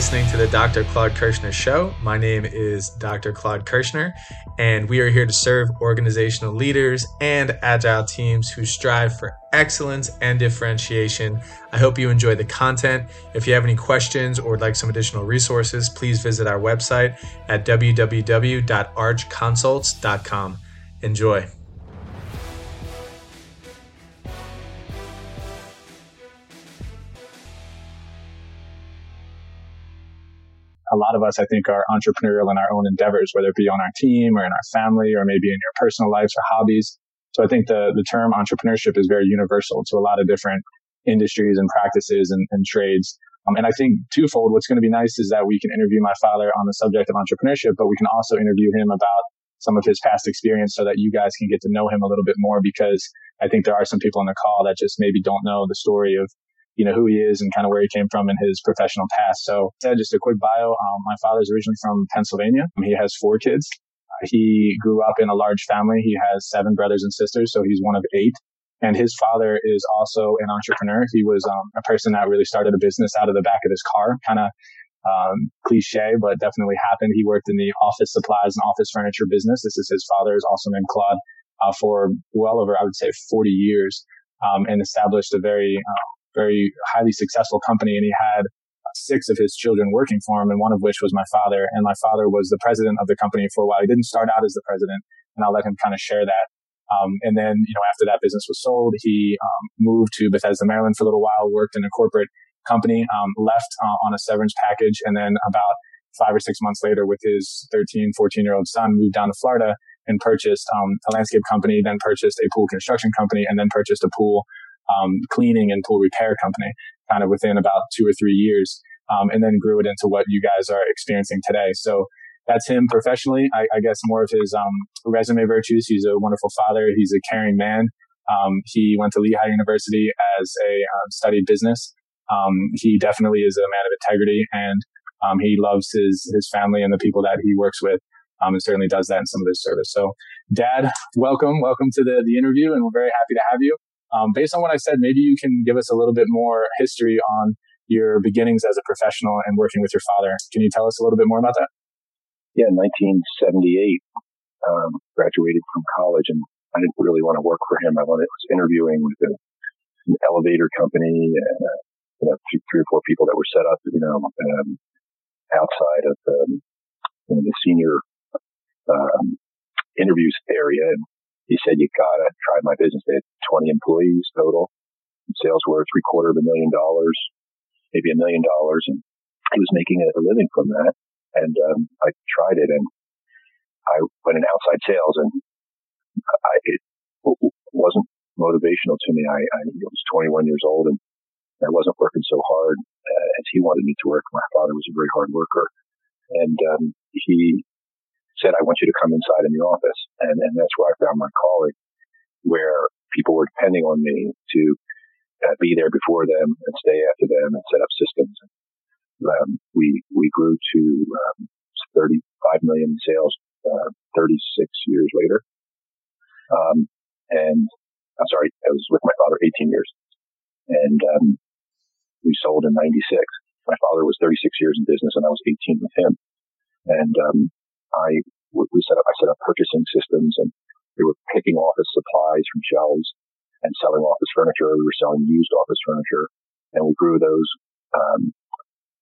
listening to the Dr. Claude Kershner Show. My name is Dr. Claude Kershner, and we are here to serve organizational leaders and agile teams who strive for excellence and differentiation. I hope you enjoy the content. If you have any questions or would like some additional resources, please visit our website at www.archconsults.com. Enjoy. A lot of us, I think, are entrepreneurial in our own endeavors, whether it be on our team or in our family or maybe in your personal lives or hobbies. So I think the, the term entrepreneurship is very universal to a lot of different industries and practices and, and trades. Um, and I think twofold, what's going to be nice is that we can interview my father on the subject of entrepreneurship, but we can also interview him about some of his past experience so that you guys can get to know him a little bit more because I think there are some people on the call that just maybe don't know the story of you know, who he is and kind of where he came from in his professional past. So yeah, just a quick bio. Um, my father's originally from Pennsylvania. He has four kids. Uh, he grew up in a large family. He has seven brothers and sisters. So he's one of eight. And his father is also an entrepreneur. He was um, a person that really started a business out of the back of his car, kind of um, cliche, but definitely happened. He worked in the office supplies and office furniture business. This is his father's, also named Claude, uh, for well over, I would say, 40 years, um, and established a very uh, very highly successful company and he had six of his children working for him and one of which was my father. And my father was the president of the company for a while. He didn't start out as the president and i'll let him kind of share that. Um, and then you know after that business was sold he um, moved to bethesda maryland for a little while worked in a corporate company um, left uh, on a severance package and then about five or six months later with his 13 14 year old son moved down to florida and purchased um, a landscape company then purchased a pool construction company and then purchased a pool um, cleaning and pool repair company kind of within about two or three years. Um, and then grew it into what you guys are experiencing today. So that's him professionally. I, I guess more of his um, resume virtues. He's a wonderful father. He's a caring man. Um, he went to Lehigh University as a um, studied business. Um, he definitely is a man of integrity, and um, he loves his his family and the people that he works with. Um, and certainly does that in some of his service. So, Dad, welcome, welcome to the the interview, and we're very happy to have you. Um, based on what I said, maybe you can give us a little bit more history on your beginnings as a professional and working with your father. Can you tell us a little bit more about that? Yeah, 1978, um, graduated from college, and I didn't really want to work for him. I wanted, was interviewing with a, an elevator company, and uh, you know, three, or four people that were set up, you know, um, outside of um, you know, the senior um, interviews area, and he said, you gotta try my business. They had 20 employees total. Sales were three quarter of a million dollars, maybe a million dollars. And he was making a living from that. And, um, I tried it and I went in outside sales and I, it wasn't motivational to me. I, I was 21 years old and I wasn't working so hard uh, as he wanted me to work. My father was a very hard worker and, um, he said, I want you to come inside in the office. And, and that's where I found my calling, where people were depending on me to uh, be there before them and stay after them and set up systems. Um, we, we grew to um, 35 million sales uh, 36 years later. Um, and I'm sorry, I was with my father 18 years. And um, we sold in 96. My father was 36 years in business and I was 18 with him. And um, I we set up I set up purchasing systems and we were picking office supplies from shelves and selling office furniture. We were selling used office furniture, and we grew those. Um,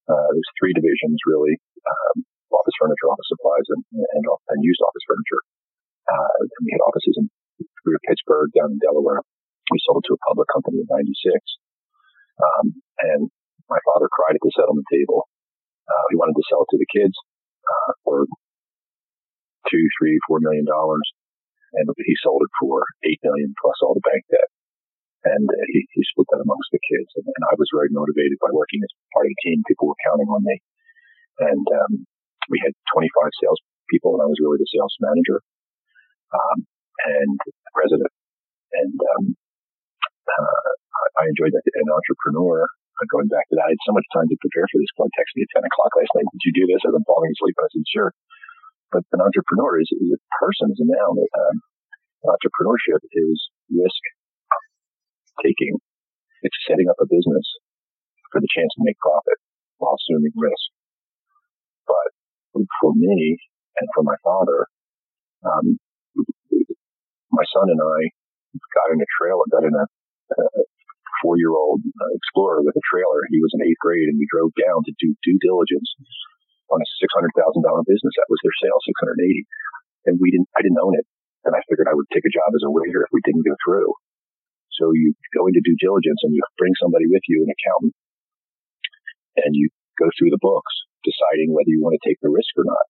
uh, there's three divisions really: um, office furniture, office supplies, and, and, and used office furniture. Uh, and we had offices in Pittsburgh, down in Delaware. We sold it to a public company in '96, um, and my father cried at the settlement table. Uh, he wanted to sell it to the kids uh, for two, three, four million dollars, and he sold it for eight million plus all the bank debt. And uh, he, he split that amongst the kids, and, and, I was very motivated by working as part of the team. People were counting on me, and um, we had 25 sales people, and I was really the sales manager um, and president. And um, uh, I enjoyed that. An entrepreneur, uh, going back to that, I had so much time to prepare for this. Glenn texted me at 10 o'clock last night. Did you do this? I'm falling asleep, I said, sure. But an entrepreneur is, is a person, is a noun. Um, entrepreneurship is risk taking. It's setting up a business for the chance to make profit while assuming risk. But for me and for my father, um, my son and I got in a trailer, got in a, a four-year-old uh, Explorer with a trailer. He was in eighth grade, and we drove down to do due diligence on a six hundred thousand dollar business. That was their sale, six hundred eighty, and we didn't. I didn't own it, and I figured I would take a job as a waiter if we didn't go through. So you go into due diligence, and you bring somebody with you, an accountant, and you go through the books, deciding whether you want to take the risk or not.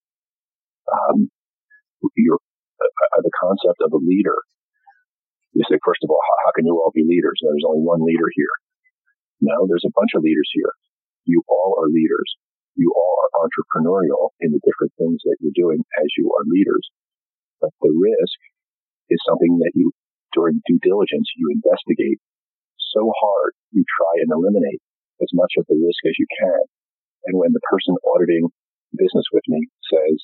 Um, your uh, the concept of a leader you say, first of all, how, how can you all be leaders? No, there's only one leader here. No, there's a bunch of leaders here. You all are leaders. You all are entrepreneurial in the different things that you're doing as you are leaders. But the risk is something that you, during due diligence, you investigate so hard, you try and eliminate as much of the risk as you can. And when the person auditing business with me says,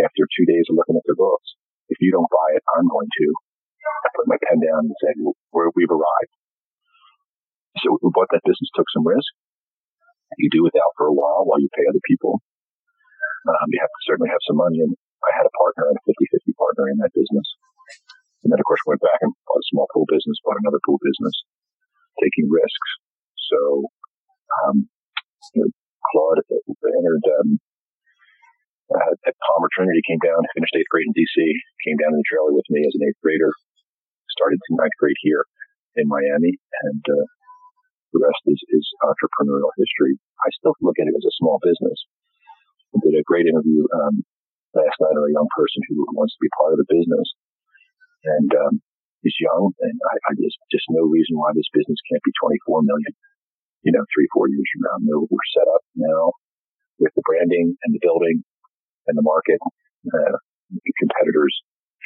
after two days of looking at their books, if you don't buy it, I'm going to, I put my pen down and said, We're, we've arrived. So we bought that business, took some risk. You do without for a while while you pay other people. Um, you have to certainly have some money. And I had a partner, a 50-50 partner in that business. And then, of course, went back and bought a small pool business, bought another pool business, taking risks. So, um, you know, Claude entered um, uh, at Palmer Trinity, came down, finished eighth grade in DC, came down in the trailer with me as an eighth grader, started in ninth grade here in Miami, and uh, the rest is, is entrepreneurial history. I still look at it as a small business. I did a great interview um, last night on a young person who wants to be part of the business, and um, he's young, and I, I just just no reason why this business can't be 24 million. You know, three four years from now. No, we're set up now with the branding and the building and the market. Uh, the competitors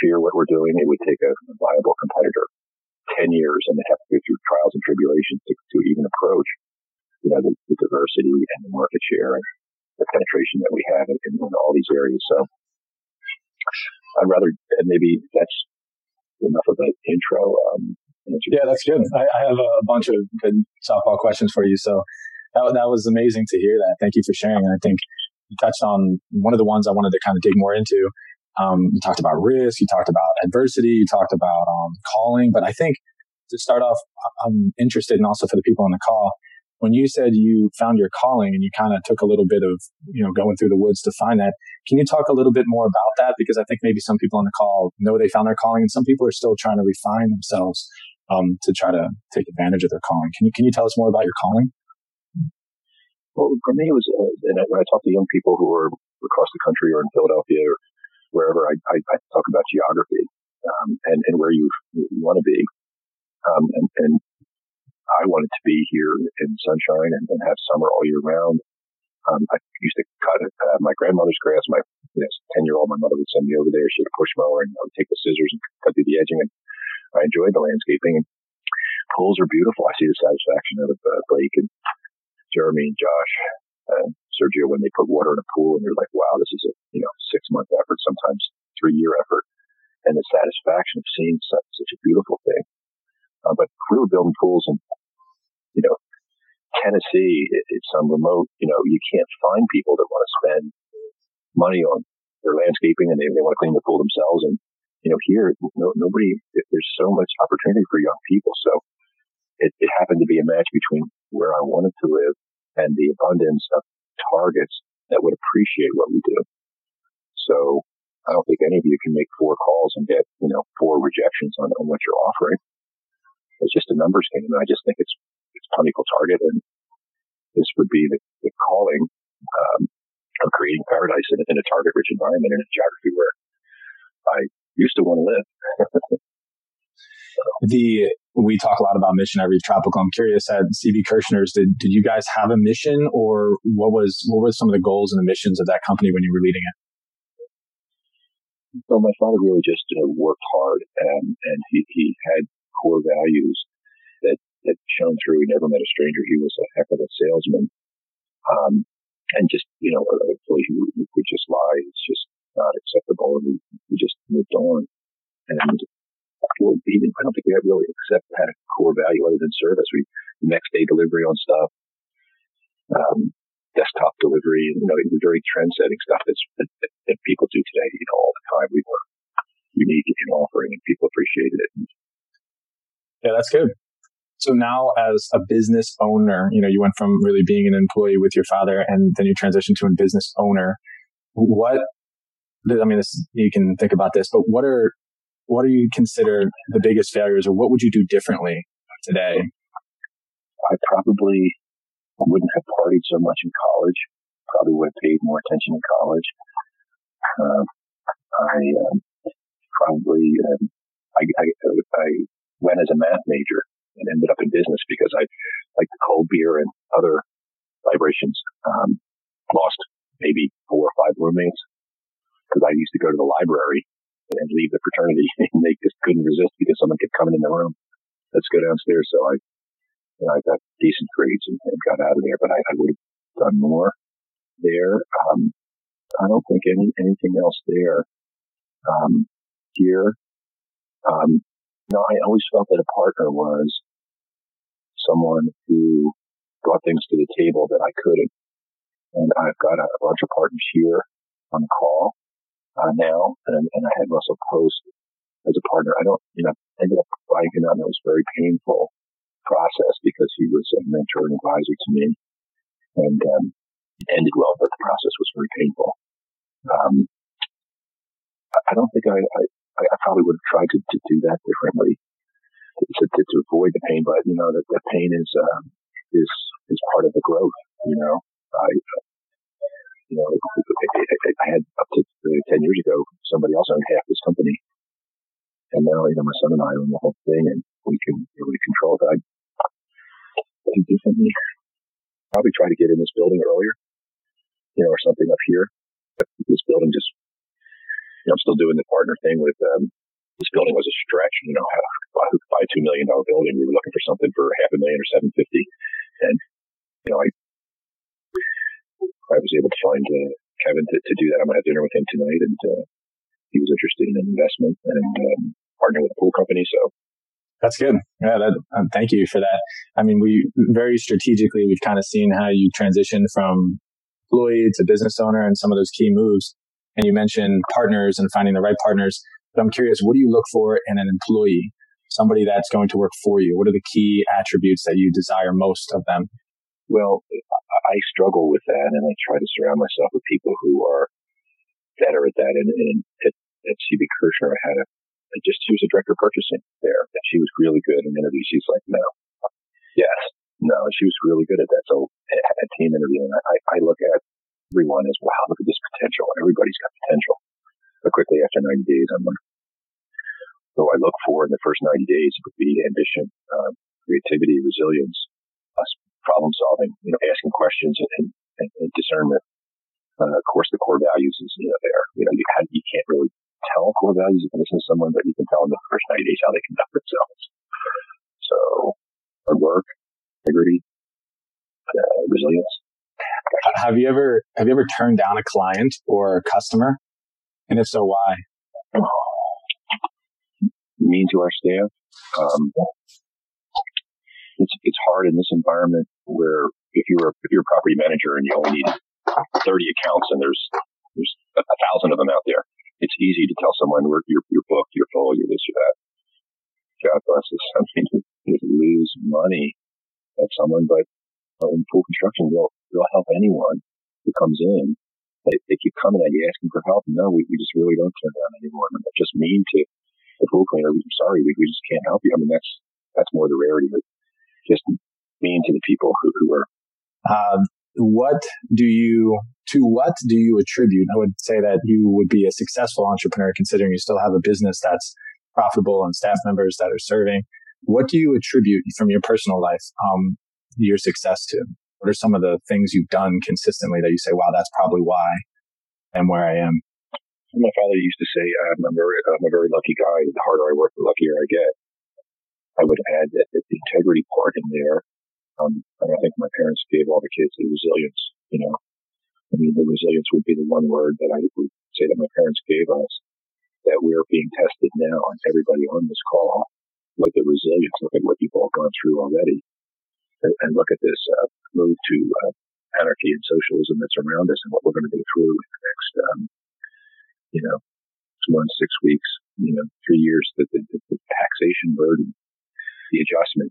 fear what we're doing, it would take a, a viable competitor 10 years and they have to go through trials and tribulations to, to even approach, you know, the, the, diversity and the market share and the penetration that we have in, in, all these areas. So I'd rather, maybe that's enough of an intro. Um, yeah, that's good. I, I, have a bunch of good softball questions for you. So that, that was amazing to hear that. Thank you for sharing. And I think you touched on one of the ones I wanted to kind of dig more into um, you talked about risk, you talked about adversity, you talked about um, calling. But I think to start off, I'm interested, and also for the people on the call, when you said you found your calling and you kind of took a little bit of you know going through the woods to find that, can you talk a little bit more about that? Because I think maybe some people on the call know they found their calling, and some people are still trying to refine themselves um, to try to take advantage of their calling. Can you can you tell us more about your calling? Well, for me, it was, uh, and when I talk to young people who are across the country or in Philadelphia or wherever I, I, I talk about geography um, and, and where you, you want to be. Um, and, and I wanted to be here in sunshine and, and have summer all year round. Um, I used to cut uh, my grandmother's grass. My you know, 10 year old, my mother would send me over there. She had a push mower and I would take the scissors and cut through the edging. And I enjoyed the landscaping. And pools are beautiful. I see the satisfaction out of uh, Blake and Jeremy and Josh uh, Sergio when they put water in a pool and you're like, wow, this is a, you know, six month effort, sometimes three year effort. And the satisfaction of seeing such, such a beautiful thing. Uh, but we were building pools in, you know, Tennessee, it, it's some remote, you know, you can't find people that want to spend money on their landscaping and they, they want to clean the pool themselves. And, you know, here, no, nobody, there's so much opportunity for young people. So it, it happened to be a match between where I wanted to live and the abundance of targets that would appreciate what we do. So I don't think any of you can make four calls and get, you know, four rejections on, on what you're offering. It's just a numbers game. And I just think it's, it's plentiful target. And this would be the, the calling, um, of creating paradise in, in a target rich environment in a geography where I used to want to live. the we talk a lot about mission every tropical. I'm curious at CB Kershner's, did, did you guys have a mission or what was what were some of the goals and the missions of that company when you were leading it? So my father really just uh, worked hard and, and he, he had core values that, that shone through. He never met a stranger. He was a heck of a salesman. Um, and just, you know, hopefully he would just lie. It's just not acceptable. And we, we just moved on. And even, I don't think we really accept had a core value other than service. We next day delivery on stuff. Um, desktop delivery, you know, very trend setting stuff that's, that, that, people do today, you know, all the time. We were unique in offering and people appreciated it. Yeah, that's good. So now as a business owner, you know, you went from really being an employee with your father and then you transitioned to a business owner. What, I mean, this, you can think about this, but what are, what do you consider the biggest failures or what would you do differently today? I probably wouldn't have partied so much in college. Probably would have paid more attention in college. Uh, I um, probably um, I, I, I went as a math major and ended up in business because I like the cold beer and other vibrations. Um, lost maybe four or five roommates because I used to go to the library and leave the fraternity and they just couldn't resist because someone kept coming in the room. Let's go downstairs. So I, you know, I got decent grades and, and got out of there, but I, I would have done more there. Um, I don't think any, anything else there. Um, here, um, no, I always felt that a partner was someone who brought things to the table that I couldn't. And I've got a, bunch of partners here on the call uh, now, and, and I had Russell Post as a partner. I don't, you know, ended up finding out it was a very painful process because he was a mentor and advisor to me, and um, it ended well, but the process was very painful. Um, I don't think I, I, I probably would have tried to, to do that differently to, to, to avoid the pain. But you know that the pain is um, is is part of the growth. You know, I you know I had up to ten years ago somebody else owned half this company, and now you know my son and I own the whole thing, and we can really control it. I think differently. Probably try to get in this building earlier, you know, or something up here. But this building just you know, I'm still doing the partner thing with, um, this building was a stretch, you know, how buy a $2 million building. We were looking for something for half a million or 750. And, you know, I, I was able to find, uh, Kevin to, to do that. I'm going to have dinner with him tonight and, uh, he was interested in an investment and, um, partnering with a pool company. So that's good. Yeah, that, um, thank you for that. I mean, we very strategically, we've kind of seen how you transition from employee to business owner and some of those key moves. And you mentioned partners and finding the right partners. But I'm curious, what do you look for in an employee? Somebody that's going to work for you. What are the key attributes that you desire most of them? Well, I struggle with that, and I try to surround myself with people who are better at that. And, and at, at CB Kershner, I had a I just she was a director of purchasing there, and she was really good in interviews. She's like, no, yes, no, she was really good at that. So at team interviewing, I, I look at everyone is, wow, look at this potential. Everybody's got potential. But quickly after 90 days, I'm like, so I look for in the first 90 days would be ambition, uh, creativity, resilience, problem solving, you know, asking questions and, and, and discernment. Uh, of course, the core values is, you know, there. You know, you, you can't really tell core values. You can listen to someone, but you can tell in the first 90 days how they conduct themselves. So hard work, integrity, uh, resilience, have you ever have you ever turned down a client or a customer? And if so, why? Mean to our staff. Um, it's it's hard in this environment where if you're if you're a property manager and you only need 30 accounts and there's there's a, a thousand of them out there, it's easy to tell someone you're you're booked, you're full, you're this or that. God bless us. I mean, you lose money at someone, but uh, in pool construction, they'll, they'll help anyone who comes in. They, they keep coming at you asking for help. No, we, we just really don't turn down anyone. And they're just mean to the pool cleaner. I'm sorry, we, we just can't help you. I mean, that's, that's more the rarity, but just mean to the people who, who are. Um, what do you, to what do you attribute? I would say that you would be a successful entrepreneur considering you still have a business that's profitable and staff members that are serving. What do you attribute from your personal life? Um, your success to? What are some of the things you've done consistently that you say, wow, that's probably why I'm where I am? My father used to say, I'm a very, I'm a very lucky guy. The harder I work, the luckier I get. I would add that the integrity part in there. Um, and I think my parents gave all the kids the resilience, you know. I mean, the resilience would be the one word that I would say that my parents gave us that we're being tested now and everybody on this call with the resilience. Look at what people have gone through already and look at this uh, move to uh, anarchy and socialism that's around us and what we're going to go through in the next, um, you know, months, six weeks, you know, three years, the, the, the taxation burden, the adjustment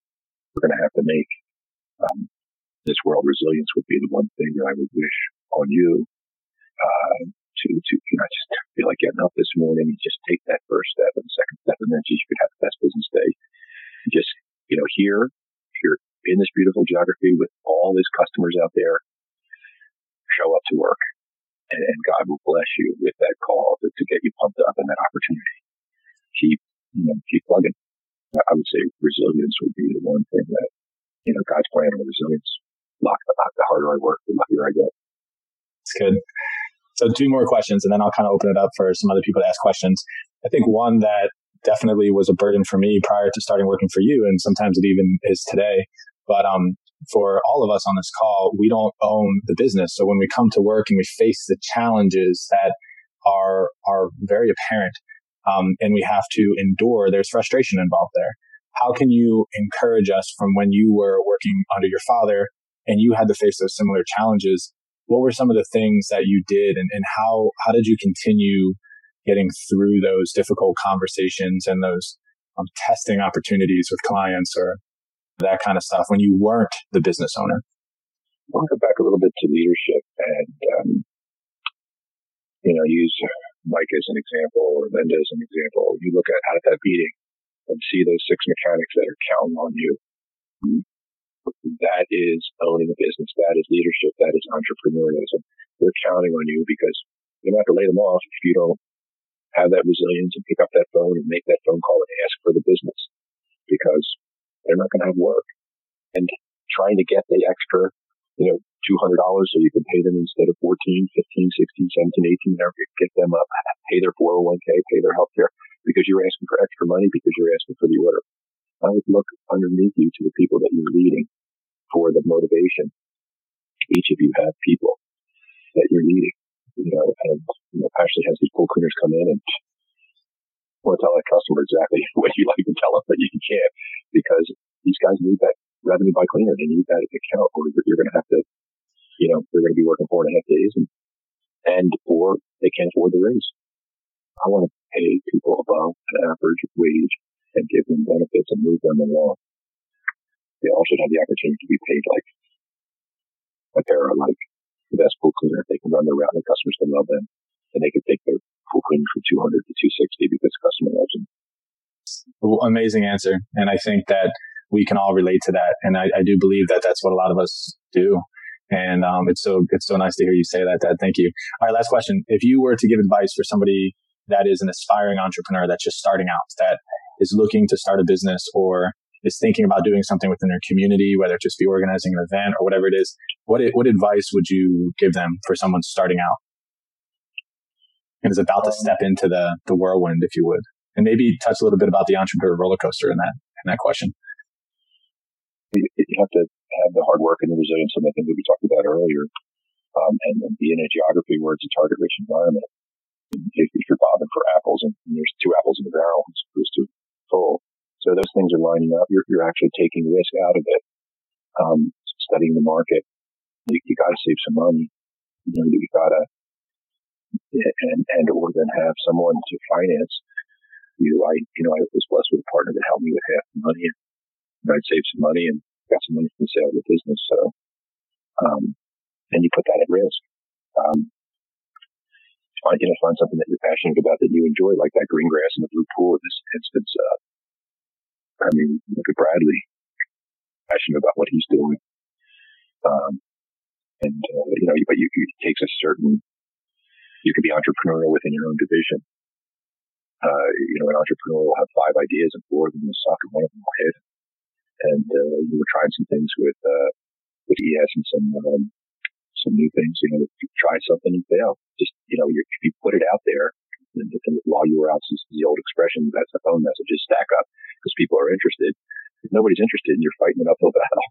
we're going to have to make. Um, this world resilience would be the one thing that I would wish on you uh, to to you know just feel like getting up this morning and just take that first step and second step, and then geez, you could have the best business day. just you know here here in this beautiful geography with all these customers out there, show up to work, and, and God will bless you with that call to, to get you pumped up and that opportunity. Keep you know keep plugging. I would say resilience would be the one thing that you know God's plan on resilience. Lock the harder I work, the luckier I get. It's good. So two more questions and then I'll kind of open it up for some other people to ask questions. I think one that definitely was a burden for me prior to starting working for you. And sometimes it even is today. But, um, for all of us on this call, we don't own the business. So when we come to work and we face the challenges that are, are very apparent, um, and we have to endure, there's frustration involved there. How can you encourage us from when you were working under your father and you had to face those similar challenges what were some of the things that you did and, and how, how did you continue getting through those difficult conversations and those um, testing opportunities with clients or that kind of stuff when you weren't the business owner? I want to go back a little bit to leadership and, um, you know, use Mike as an example or Linda as an example. You look at of that meeting and see those six mechanics that are counting on you that is owning a business. That is leadership. That is entrepreneurialism. They're counting on you because you're not going to lay them off if you don't have that resilience and pick up that phone and make that phone call and ask for the business because they're not going to have work. And trying to get the extra, you know, $200 so you can pay them instead of 14, 15, 16, 17, 18, whatever, get them up, pay their 401k, pay their health care because you're asking for extra money because you're asking for the order. I would look underneath you to the people that you're leading for the motivation. Each of you have people that you're leading, you know, and, you know, Ashley has these pool cleaners come in and want to tell that customer exactly what you like to tell them, but you can't because these guys need that revenue by cleaner. They need that account or you're going to have to, you know, they're going to be working four and a half days and, and or they can't afford the raise. I want to pay people above an average wage and give them benefits and move them along. They all should have the opportunity to be paid like a pair of like the best pool cleaner. They can run their route and the customers can love them, and they can take their pool cleaning from 200 to 260 because the customer loves them. Amazing answer. And I think that we can all relate to that. And I, I do believe that that's what a lot of us do. And um, it's so it's so nice to hear you say that. Dad, thank you. All right, last question. If you were to give advice for somebody that is an aspiring entrepreneur that's just starting out, that is looking to start a business or is thinking about doing something within their community, whether it just be organizing an event or whatever it is, what what advice would you give them for someone starting out and is about to um, step into the the whirlwind, if you would, and maybe touch a little bit about the entrepreneur roller coaster in that in that question. You have to have the hard work and the resilience, and I think that we talked about earlier, um, and, and be in a geography where it's a target-rich environment if, if you're bobbing for apples and, and there's two apples in the barrel as opposed to full. So those things are lining up. You're, you're actually taking risk out of it. Um, studying the market. You, you got to save some money. You know, you got to, and, and or then have someone to finance you. I, you know, I was blessed with a partner that helped me with half the money and I'd save some money and got some money from the sale of the business. So, um, you put that at risk. Um, find, you know, find something that you're passionate about that you enjoy, like that green grass and the blue pool in this instance. Uh, I mean, look at Bradley, passionate about what he's doing. Um, and, uh, you know, but you, it takes a certain, you can be entrepreneurial within your own division. Uh, you know, an entrepreneur will have five ideas and four of them will suck and one of them will hit. And, uh, we were trying some things with, uh, with ES and some, um, some new things. You know, you try something and fail, just you know, if you put it out there, and, and while you were out, is the old expression that's the phone messages stack up because people are interested. If nobody's interested, you're fighting an uphill battle.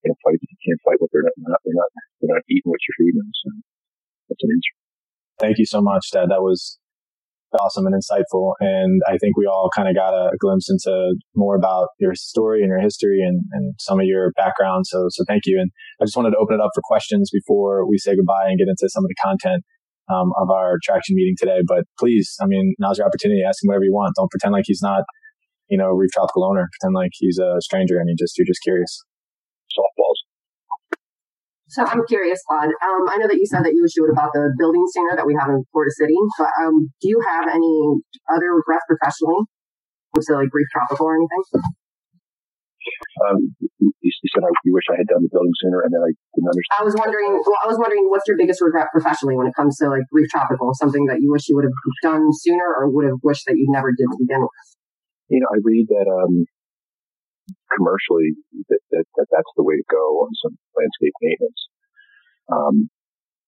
You can't fight. You can't fight what they're not. They're not. They're not eating what you're feeding them. So that's an answer. Thank you so much, Dad. That was awesome and insightful. And I think we all kind of got a glimpse into more about your story and your history and, and some of your background. So, so thank you. And I just wanted to open it up for questions before we say goodbye and get into some of the content. Um, of our traction meeting today, but please, I mean, now's your opportunity. Ask him whatever you want. Don't pretend like he's not, you know, Reef Tropical owner. Pretend like he's a stranger and you just you're just curious. Softballs. So I'm curious, Claude. Um, I know that you said that you wish you would about the building standard that we have in Florida City, but um, do you have any other regrets professionally, so like Reef Tropical or anything? Um, you, said I, you wish I had done the building sooner, and then I didn't understand. I was wondering. Well, I was wondering, what's your biggest regret professionally when it comes to like Reef Tropical? Something that you wish you would have done sooner, or would have wished that you never did to begin with? You know, I read that um, commercially that, that, that that's the way to go on some landscape maintenance. Um,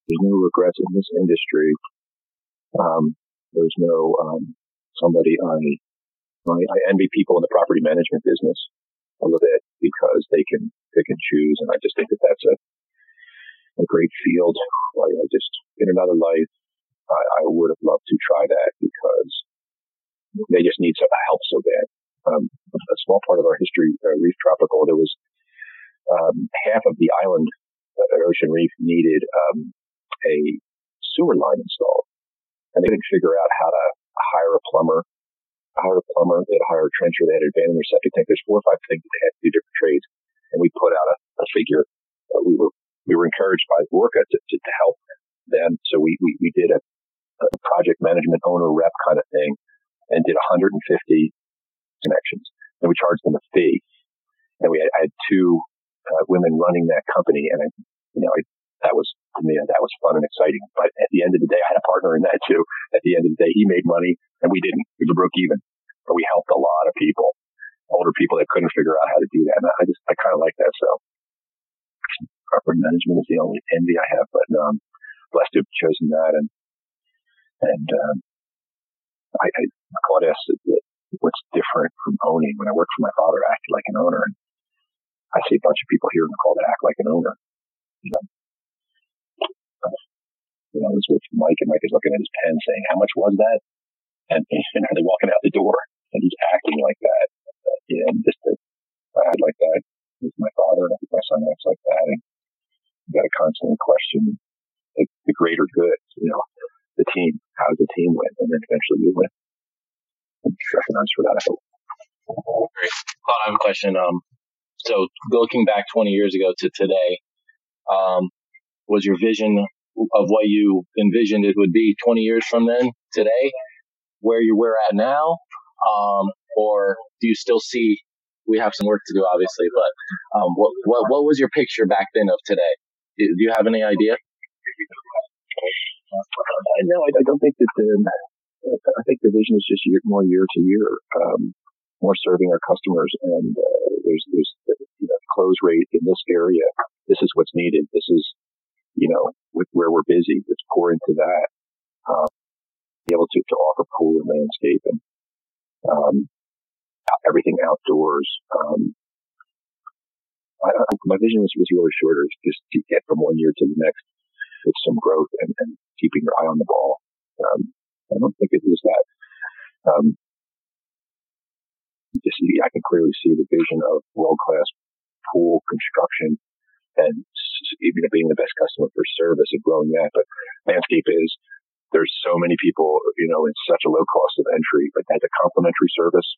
there's no regrets in this industry. Um, there's no um, somebody I, I I envy people in the property management business a little bit because they can pick and choose, and I just think that that's a a great field. I, I just in another life I, would have loved to try that because they just need some help so bad um, small part of our history, uh, Reef Tropical, there was um, half of the island, uh, Ocean Reef, needed um, a sewer line installed, and they didn't figure out how to hire a plumber. Hire a plumber, they had to hire a trencher, they had to abandon their septic tank. There's four or five things that they had to do different trades, and we put out a, a figure. Uh, we were we were encouraged by Orca to, to, to help them, so we we, we did a, a project management owner rep kind of thing, and did 150 connections, and we charged them a fee. And we had, I had two uh, women running that company, and I, you know, I, that was to me that was fun and exciting. But at the end of the day, I had a partner in that too. At the end of the day, he made money, and we didn't. We were broke even, but we helped a lot of people, older people that couldn't figure out how to do that. And I just I kind of like that. So property management is the only envy I have, but um, blessed to have chosen that. And and um, I, I Claude asked what's different from owning. When I worked for my father, I acted like an owner, and I see a bunch of people here in the call that act like an owner. You know, you know, I was with Mike, and Mike is looking at his pen, saying, "How much was that?" And, and they walking out the door? And he's acting like that. Uh, and just to, I act like that with my father, and I think my son acts like that. And you got to constantly question the, the greater good. You know, the team. How does the team win? And then eventually you win for that. Great. Claude, I have a question. Um, so looking back 20 years ago to today, um, was your vision of what you envisioned it would be 20 years from then today, where you were at now? Um, or do you still see we have some work to do, obviously, but, um, what, what, what was your picture back then of today? Do, do you have any idea? no, I, I don't think that the, I think the vision is just year, more year to year, um, more serving our customers. And uh, there's there's you know, close rate in this area. This is what's needed. This is you know with where we're busy. Let's pour into that. Um, be able to to offer pool and landscape and um, everything outdoors. Um, I, I, my vision was, really shorter, just to get from one year to the next with some growth and, and keeping your eye on the ball. Um, I don't think it was that. Um, just, I can clearly see the vision of world class pool construction and even being the best customer for service and growing that. But landscape is there's so many people, you know, in such a low cost of entry, but as a complimentary service,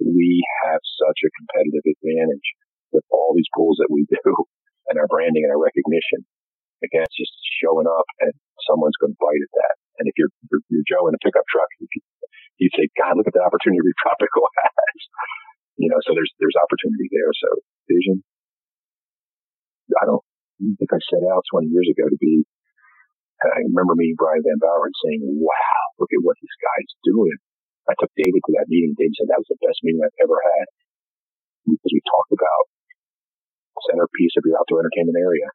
we have such a competitive advantage with all these pools that we do and our branding and our recognition. Again, it's just showing up and someone's going to bite at that. And if you're, you're, you're Joe in a pickup truck, you, would say, God, look at the opportunity Tropical has. You know, so there's, there's opportunity there. So vision. I don't think I set out 20 years ago to be, I remember meeting Brian Van Bauer and saying, wow, look at what this guy's doing. I took David to that meeting. David said that was the best meeting I've ever had because we talked about centerpiece of your outdoor entertainment area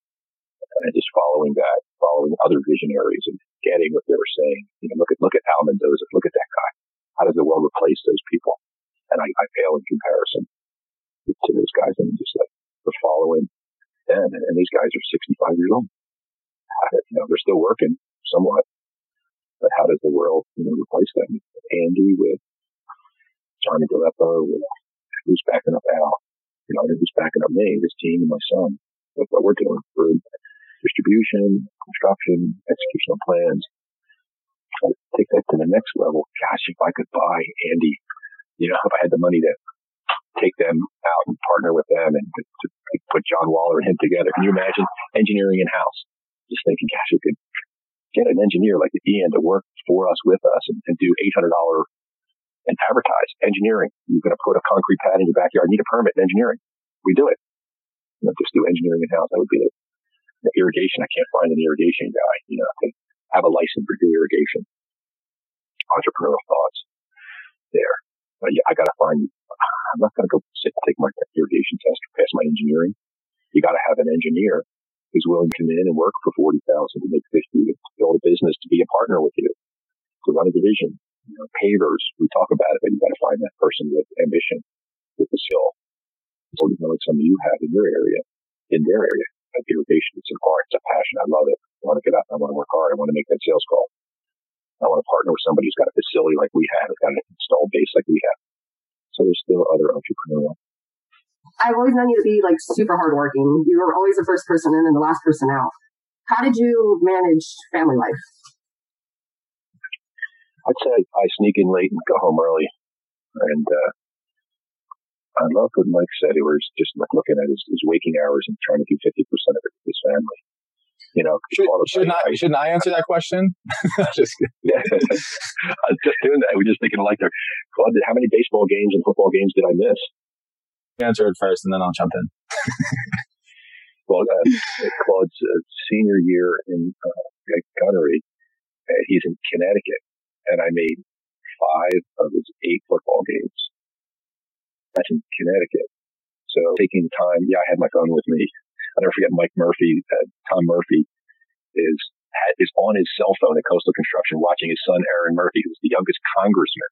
and just following that, following other visionaries and getting what they were saying. You know, look at look at Al Mendoza, look at that guy. How does the world replace those people? And I, I pale in comparison to those guys. And just like we're following them, and, and these guys are 65 years old. You know, they're still working somewhat, but how does the world, you know, replace them? Andy with Johnny Galeppo who's backing up Al, you know, who's backing up me, this team, and my son. With what we're doing for distribution, construction, executional plans. Take that to the next level. Gosh, if I could buy Andy, you know, if I had the money to take them out and partner with them and to, to put John Waller and him together. Can you imagine engineering in house? Just thinking, gosh, we could get an engineer like the Ian to work for us with us and, and do $800 and advertise engineering. You're going to put a concrete pad in your backyard, need a permit in engineering. We do it. You know, just do engineering in house. That would be the, the irrigation. I can't find an irrigation guy, you know, to have a license for do irrigation. Entrepreneurial thoughts there. But yeah, I got to find, I'm not going to go sit and take my irrigation test or pass my engineering. You got to have an engineer who's willing to come in and work for 40,000 to make 50 to build a business, to be a partner with you, to run a division, you know, pavers, we talk about it, but you got to find that person with ambition, with the skill. So, you know, like some of you have in your area, in their area, like irrigation, it's an art, it's a passion. I love it. I want to get up. I want to work hard. I want to make that sales call. I want to partner with somebody who's got a facility like we have, who's got an installed base like we have. So there's still other entrepreneurial. I've always known you to be like super hardworking. You were always the first person in and the last person out. How did you manage family life? I'd say I sneak in late and go home early. And uh, I love what Mike said. He was just like looking at his, his waking hours and trying to do 50% of it with his family. You know, should, shouldn't, I, shouldn't I answer that question? just yeah, I was just doing that. We're just thinking like, Claude, how many baseball games and football games did I miss? Answer it first, and then I'll jump in. well, uh, Claude's uh, senior year in uh, gunnery, uh, he's in Connecticut, and I made five of his eight football games. That's in Connecticut. So taking the time, yeah, I had my phone with me. I never forget Mike Murphy, uh, Tom Murphy is is on his cell phone at Coastal Construction watching his son Aaron Murphy, who's the youngest congressman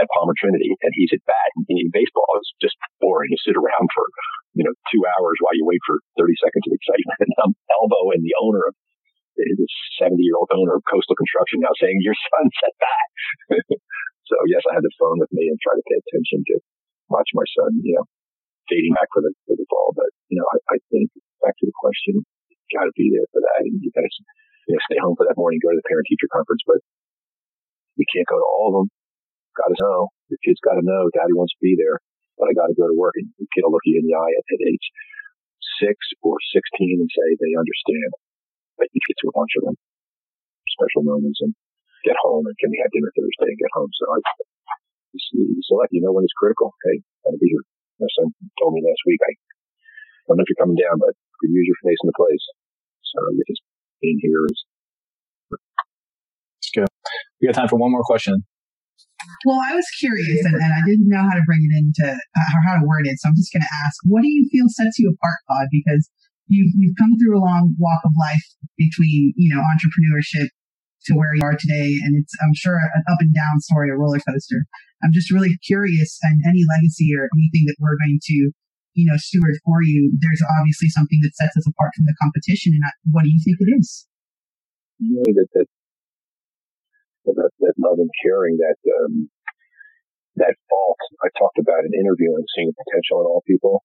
at Palmer Trinity, and he's at bat. And in baseball, it's just boring. You sit around for you know two hours while you wait for 30 seconds of excitement. And I'm elbowing the owner of this 70 year old owner of coastal construction now saying your son's at bat. so yes, I had the phone with me and try to pay attention to watch my son, you know, fading back for the, for the ball. But, you know, I, I think back to the question, you got to be there for that and you got to, you know, stay home for that morning, go to the parent teacher conference, but you can't go to all of them. Got to know. Your kid's got to know daddy wants to be there, but I got to go to work and the kid will look you in the eye at, at age six or 16 and say they understand but you get to a bunch of them, special moments, and get home and can we have dinner Thursday and get home. So I you select, you know when it's critical. Hey, gotta be here. My son told me last week, I don't know if you're coming down, but you use your face in the place. So you just being here is. Let's go. We got time for one more question. Well, I was curious and, and, I didn't know how to bring it into uh, or how to word it. So I'm just going to ask, what do you feel sets you apart, Claude? Because you've, you've come through a long walk of life between, you know, entrepreneurship to where you are today. And it's, I'm sure, an up and down story, a roller coaster. I'm just really curious and any legacy or anything that we're going to, you know, steward for you. There's obviously something that sets us apart from the competition. And what do you think it is? You know, that, that, that, that love and caring, that, um, that fault I talked about in interviewing, seeing potential in all people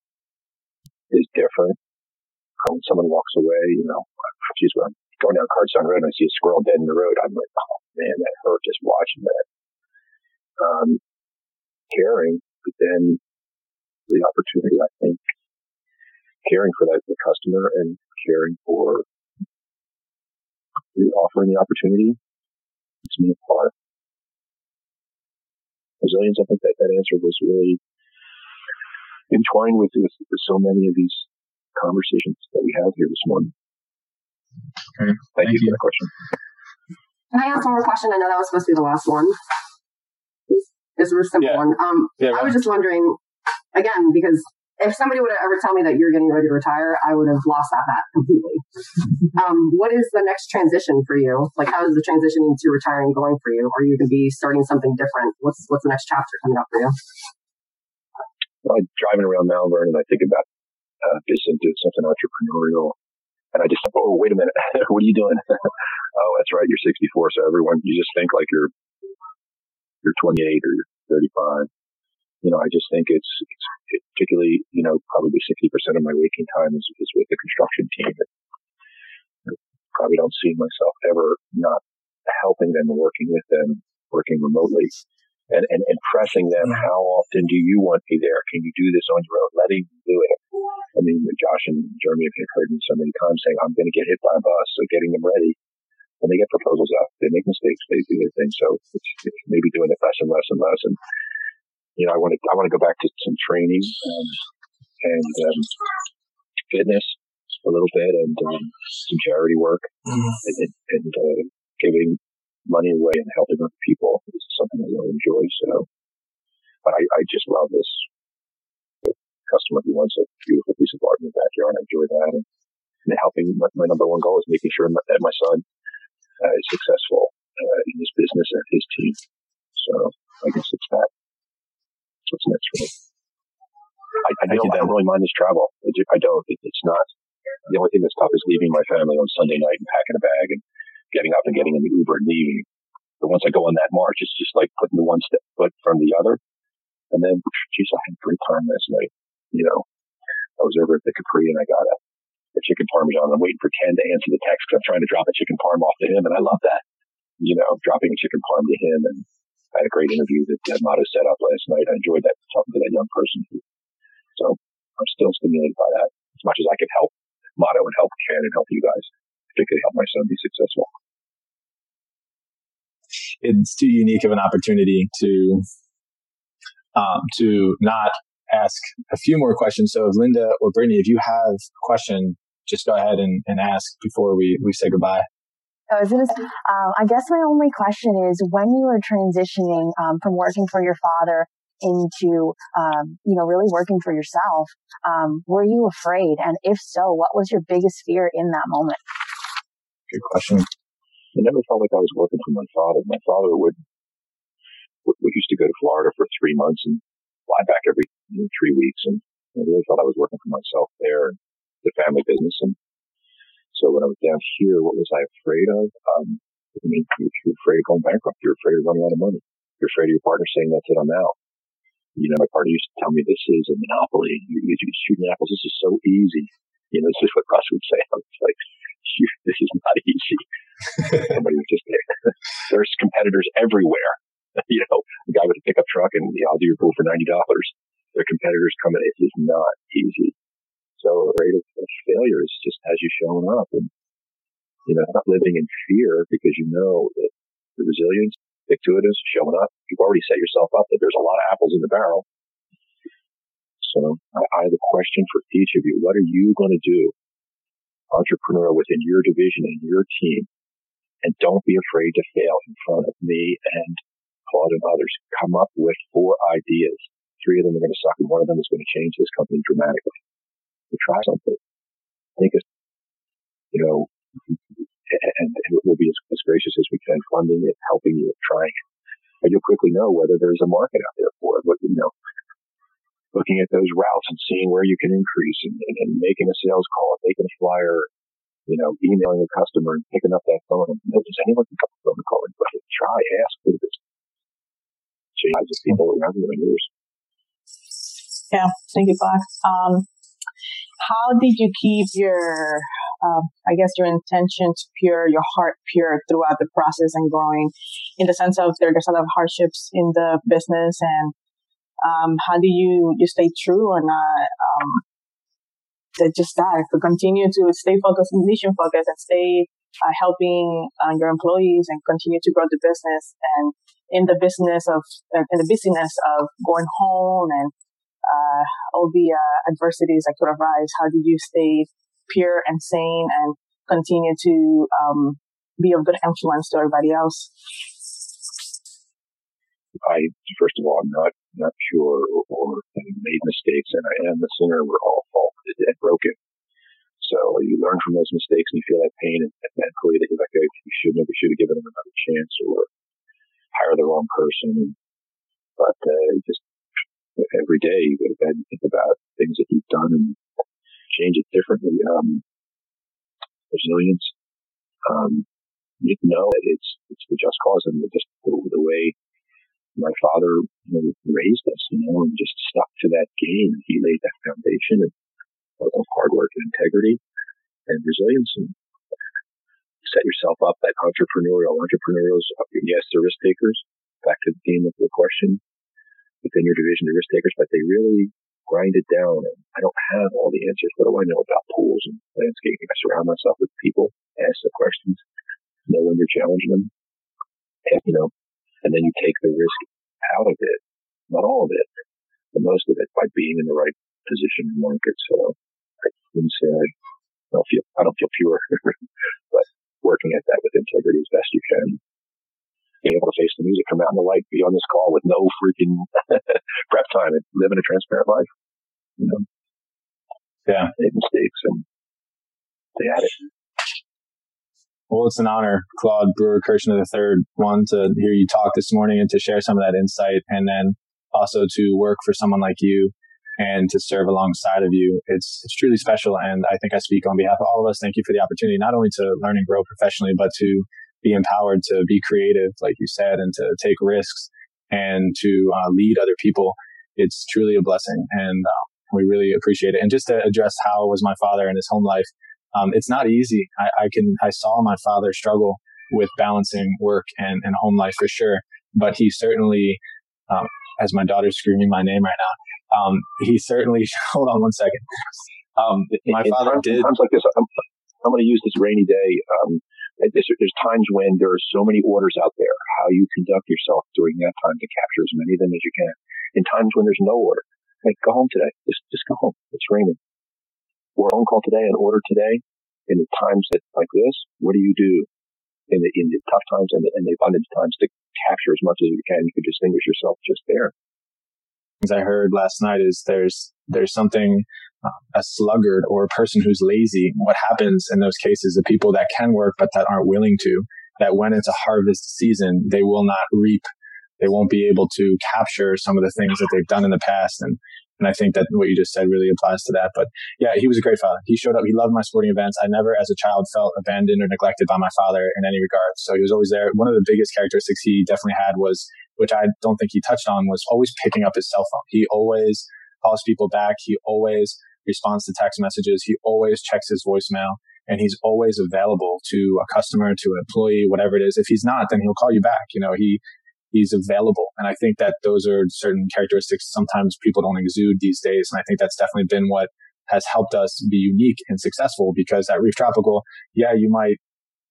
is different when someone walks away, you know, geez, when I'm going down Cardston Road and I see a squirrel dead in the road, I'm like, oh man, that hurt just watching that. Um, caring, but then the opportunity, I think, caring for that, the customer and caring for the offering the opportunity, it's me apart. Resilience, I think that that answer was really entwined with, with so many of these conversations that we have here this morning. Okay. Thank, Thank you, you for the question. Can I ask one more question? I know that was supposed to be the last one. It's a simple yeah. one. Um, yeah, I was just wondering, again, because if somebody would have ever tell me that you're getting ready to retire, I would have lost that bet completely. um, what is the next transition for you? Like, how is the transition into retiring going for you? Are you going to be starting something different? What's what's the next chapter coming up for you? Well, I'm driving around Malvern and I think about uh, business, do something entrepreneurial. And I just, oh, wait a minute, what are you doing? oh, that's right, you're 64. So everyone, you just think like you're, you're 28 or you're 35. You know, I just think it's, it's particularly, you know, probably 60% of my waking time is, is with the construction team. I probably don't see myself ever not helping them and working with them, working remotely and, and, and pressing them, how often do you want me there? Can you do this on your own? Letting do it. I mean, Josh and Jeremy have heard me so many times saying, I'm going to get hit by a bus. So getting them ready. When they get proposals out, they make mistakes, they do their thing. So it's, it's maybe doing it less and less and less. And, you know, I want to, I want to go back to some training, um, and, um, fitness a little bit and, um, some charity work mm-hmm. and, and, uh, giving money away and helping other people is something I really enjoy. So, but I, I just love this customer who wants a beautiful piece of art in the backyard. I enjoy that. And, and helping, my, my, number one goal is making sure that my son uh, is successful uh, in his business and his team. So I guess it's that. What's next for me? I, I, don't, I don't really mind this travel. I don't. It, it's not. The only thing that's tough is leaving my family on Sunday night and packing a bag and getting up and getting in the Uber and leaving. But once I go on that march, it's just like putting the one step foot from the other. And then, geez, I had a great time last night. You know, I was over at the Capri and I got a, a chicken parmesan. I'm waiting for Ken to answer the text. because I'm trying to drop a chicken parm off to him, and I love that. You know, dropping a chicken parm to him, and I had a great interview that Motto set up last night. I enjoyed that talking to that young person. So I'm still stimulated by that as much as I can help Motto and help Ken and help you guys particularly help my son be successful. It's too unique of an opportunity to um, to not ask a few more questions. So, if Linda or Brittany, if you have a question, just go ahead and, and ask before we, we say goodbye. I was gonna. Um, I guess my only question is when you were transitioning um, from working for your father into, um, you know, really working for yourself, um, were you afraid? And if so, what was your biggest fear in that moment? Good question. I never felt like I was working for my father. My father would, would used to go to Florida for three months and fly back every you know, three weeks. And I really felt I was working for myself there and the family business. And so when I was down here, what was I afraid of? Um, I mean, you're afraid of going bankrupt. You're afraid of running out of money. You're afraid of your partner saying, that's it, I'm out. You know, my partner used to tell me this is a monopoly. You, you, you shooting apples. This is so easy. You know, this is what Russ would say. I was like, this is not easy. Somebody was just there's competitors everywhere. you know, a guy with a pickup truck and you know, I'll do your pool for ninety dollars. Their competitors coming. It is not easy. So the rate of, failure is just as you showing up, and you know, not living in fear because you know that the resilience, is showing up. You've already set yourself up that there's a lot of apples in the barrel. So I, I have a question for each of you. What are you going to do entrepreneur within your division and your team. And don't be afraid to fail in front of me and Claude and others. Come up with four ideas. Three of them are going to suck and one of them is going to change this company dramatically. So try something. Think of, you know, and, and we'll be as, as gracious as we can funding it, helping you, trying it. And you'll quickly know whether there's a market out there for it. But, you know, looking at those routes and seeing where you can increase and, and, and making a sales call, and making a flyer, you know, emailing a customer and picking up that phone. And, does anyone pick up the phone call anybody? Try, ask, for this. Change the people around you and. Yeah, thank you, Bob. Um, how did you keep your, um, I guess, your intentions pure, your heart pure throughout the process and growing in the sense of there's a lot of hardships in the business and um, how do you you stay true or not? Um, that just that to continue to stay focused, mission focused, and stay uh, helping uh, your employees and continue to grow the business and in the business of in the busyness of going home and uh, all the uh, adversities that could arise. How do you stay pure and sane and continue to um, be of good influence to everybody else? I first of all, I'm not not pure or, or made mistakes, and I am a sinner. We're all faulted and broken. So you learn from those mistakes and you feel that pain and, mentally that you're like, you should never should have given them another chance or hire the wrong person. But uh, just every day you go to bed and think about things that you've done and change it differently. Um, resilience. Um, you know that it's it's the just cause and just the, the way my father you know, raised us, you know, and just stuck to that game. He laid that foundation of, of hard work and integrity and resilience and set yourself up that entrepreneurial entrepreneurs. Yes, they're risk takers. Back to the theme of the question within your division, the risk takers, but they really grind it down. And I don't have all the answers. What do I know about pools and landscaping? I surround myself with people, ask the questions, know when you're challenging them, and, you know, and then you take the risk out of it, not all of it, but most of it by being in the right position in the market. So I wouldn't say I don't feel, I don't feel pure, but working at that with integrity as best you can. Being able to face the music, come out in the light, be on this call with no freaking prep time and living a transparent life. You know? Yeah. Made mistakes and they had it. Well, it's an honor, Claude Brewer Kershner III, one to hear you talk this morning and to share some of that insight, and then also to work for someone like you and to serve alongside of you. It's it's truly special, and I think I speak on behalf of all of us. Thank you for the opportunity, not only to learn and grow professionally, but to be empowered to be creative, like you said, and to take risks and to uh, lead other people. It's truly a blessing, and uh, we really appreciate it. And just to address how was my father in his home life um, it's not easy. I, I, can, I saw my father struggle with balancing work and, and home life for sure, but he certainly, um, as my daughter's screaming my name right now, um, he certainly, hold on one second. Um, my in, father in did. times like this, I'm, I'm going to use this rainy day. Um, there's, there's times when there are so many orders out there. How you conduct yourself during that time to capture as many of them as you can. In times when there's no order, like go home today. Just just go home. It's raining we're on call today and order today in the times that like this, what do you do in the, in the tough times and the, and the abundant times to capture as much as you can? You can distinguish yourself just there. As I heard last night is there's, there's something, uh, a sluggard or a person who's lazy. What happens in those cases, the people that can work, but that aren't willing to, that when it's a harvest season, they will not reap they won't be able to capture some of the things that they've done in the past. And and I think that what you just said really applies to that. But yeah, he was a great father. He showed up. He loved my sporting events. I never, as a child, felt abandoned or neglected by my father in any regard. So he was always there. One of the biggest characteristics he definitely had was, which I don't think he touched on, was always picking up his cell phone. He always calls people back. He always responds to text messages. He always checks his voicemail and he's always available to a customer, to an employee, whatever it is. If he's not, then he'll call you back. You know, he, he's available. And I think that those are certain characteristics sometimes people don't exude these days. And I think that's definitely been what has helped us be unique and successful because at Reef Tropical, yeah, you might,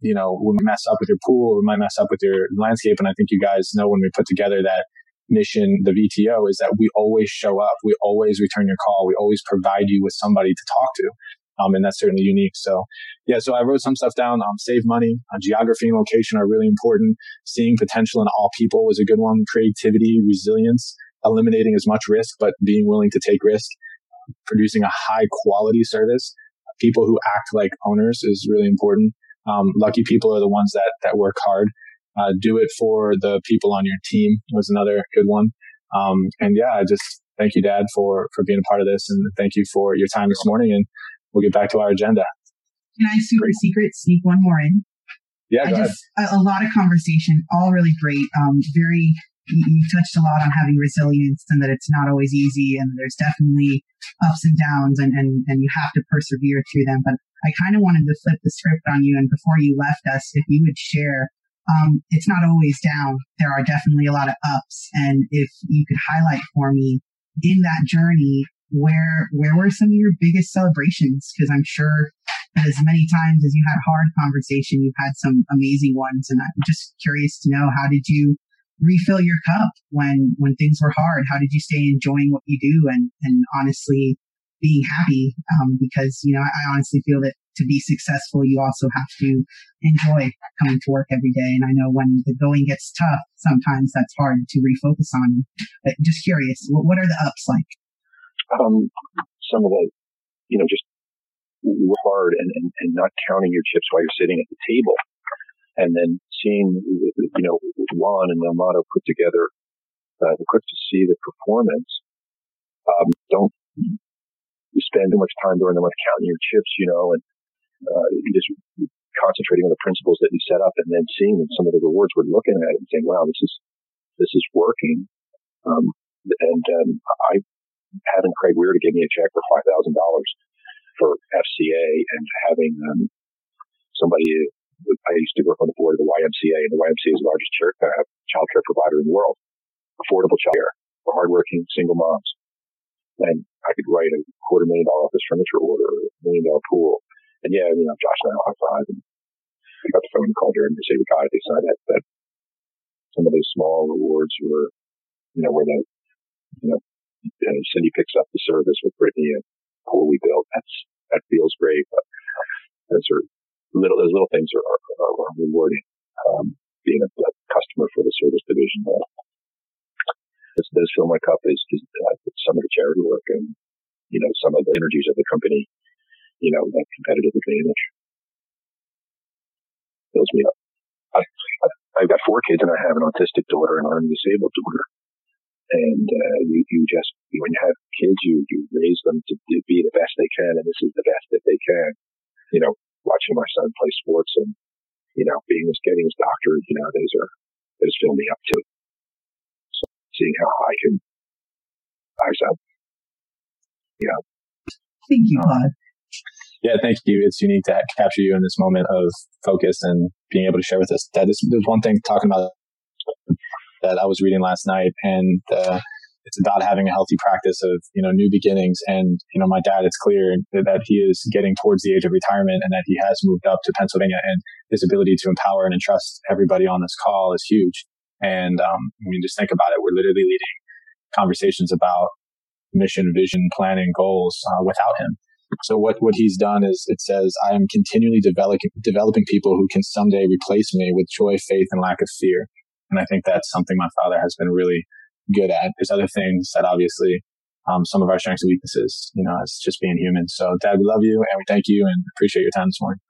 you know, we mess up with your pool, we might mess up with your landscape. And I think you guys know when we put together that mission, the VTO, is that we always show up. We always return your call. We always provide you with somebody to talk to. Um, and that's certainly unique. So yeah, so I wrote some stuff down. Um, save money, uh, geography and location are really important. Seeing potential in all people was a good one. Creativity, resilience, eliminating as much risk, but being willing to take risk. Producing a high quality service. People who act like owners is really important. Um, lucky people are the ones that, that work hard. Uh, do it for the people on your team was another good one. Um, and yeah, I just thank you, Dad, for for being a part of this, and thank you for your time this morning. And we'll get back to our agenda. Can I super Great. secret sneak one more in? Yeah, go just, ahead. A, a, lot of conversation, all really great. Um, very, you, you touched a lot on having resilience and that it's not always easy and there's definitely ups and downs and, and, and you have to persevere through them. But I kind of wanted to flip the script on you. And before you left us, if you would share, um, it's not always down. There are definitely a lot of ups. And if you could highlight for me in that journey, where where were some of your biggest celebrations? Because I'm sure that as many times as you had hard conversation, you've had some amazing ones, and I'm just curious to know how did you refill your cup when when things were hard? How did you stay enjoying what you do and and honestly being happy? Um, because you know, I, honestly feel that to be successful, you also have to enjoy coming to work every day. And I know when the going gets tough, sometimes that's hard to refocus on. But just curious, what, what are the ups like? um, some of the, you know, just hard and, and, and not counting your chips while you're sitting at the table. And then seeing, you know, Juan and Amato put together, uh, the quick to see the performance. Um, don't you spend too much time during the month counting your chips, you know, and, uh, just concentrating on the principles that we set up and then seeing some of the rewards we're looking at and saying, wow, this is, this is working. Um, and, um, I, having Craig Weir to give me a check for $5,000 for FCA and having, um, somebody, I used to work on the board of the YMCA and the YMCA is the largest uh, child care provider in the world. Affordable child care for hardworking single moms. And I could write a quarter million dollar office furniture order, a million dollar pool. And yeah, you know, Josh and I high five and I got the phone and called her and they say we got it. They signed that, that some of those small rewards were, you know, where the, you know, uh, Cindy picks up the service with Brittany and pool we built. That's, that feels great. But those are little, those little things are, are, are rewarding. Um, being a, a, customer for the service division. Uh, this does fill my cup is, is uh, some of the charity work and, you know, some of the energies of the company, you know, that competitive advantage fills me up. I, I, I've got four kids and I have an autistic daughter and I'm disabled daughter. And, uh, you, you just, when you have kids, you, you raise them to, to be the best they can. And this is the best that they can. You know, watching my son play sports and, you know, being his, getting his doctorate, you know, those are, those fill me up too seeing how I can rise up. Yeah. Thank you, Claude. Yeah, thank you. It's unique to capture you in this moment of focus and being able to share with us. That is, there's one thing talking about that I was reading last night, and uh, it's about having a healthy practice of you know new beginnings. And you know, my dad, it's clear that he is getting towards the age of retirement, and that he has moved up to Pennsylvania, and his ability to empower and entrust everybody on this call is huge. And um, I mean, just think about it. We're literally leading conversations about mission, vision, planning, goals uh, without him. So what, what he's done is it says, I am continually developing, developing people who can someday replace me with joy, faith, and lack of fear. And I think that's something my father has been really good at. There's other things that obviously, um, some of our strengths and weaknesses, you know, it's just being human. So dad, we love you and we thank you and appreciate your time this morning.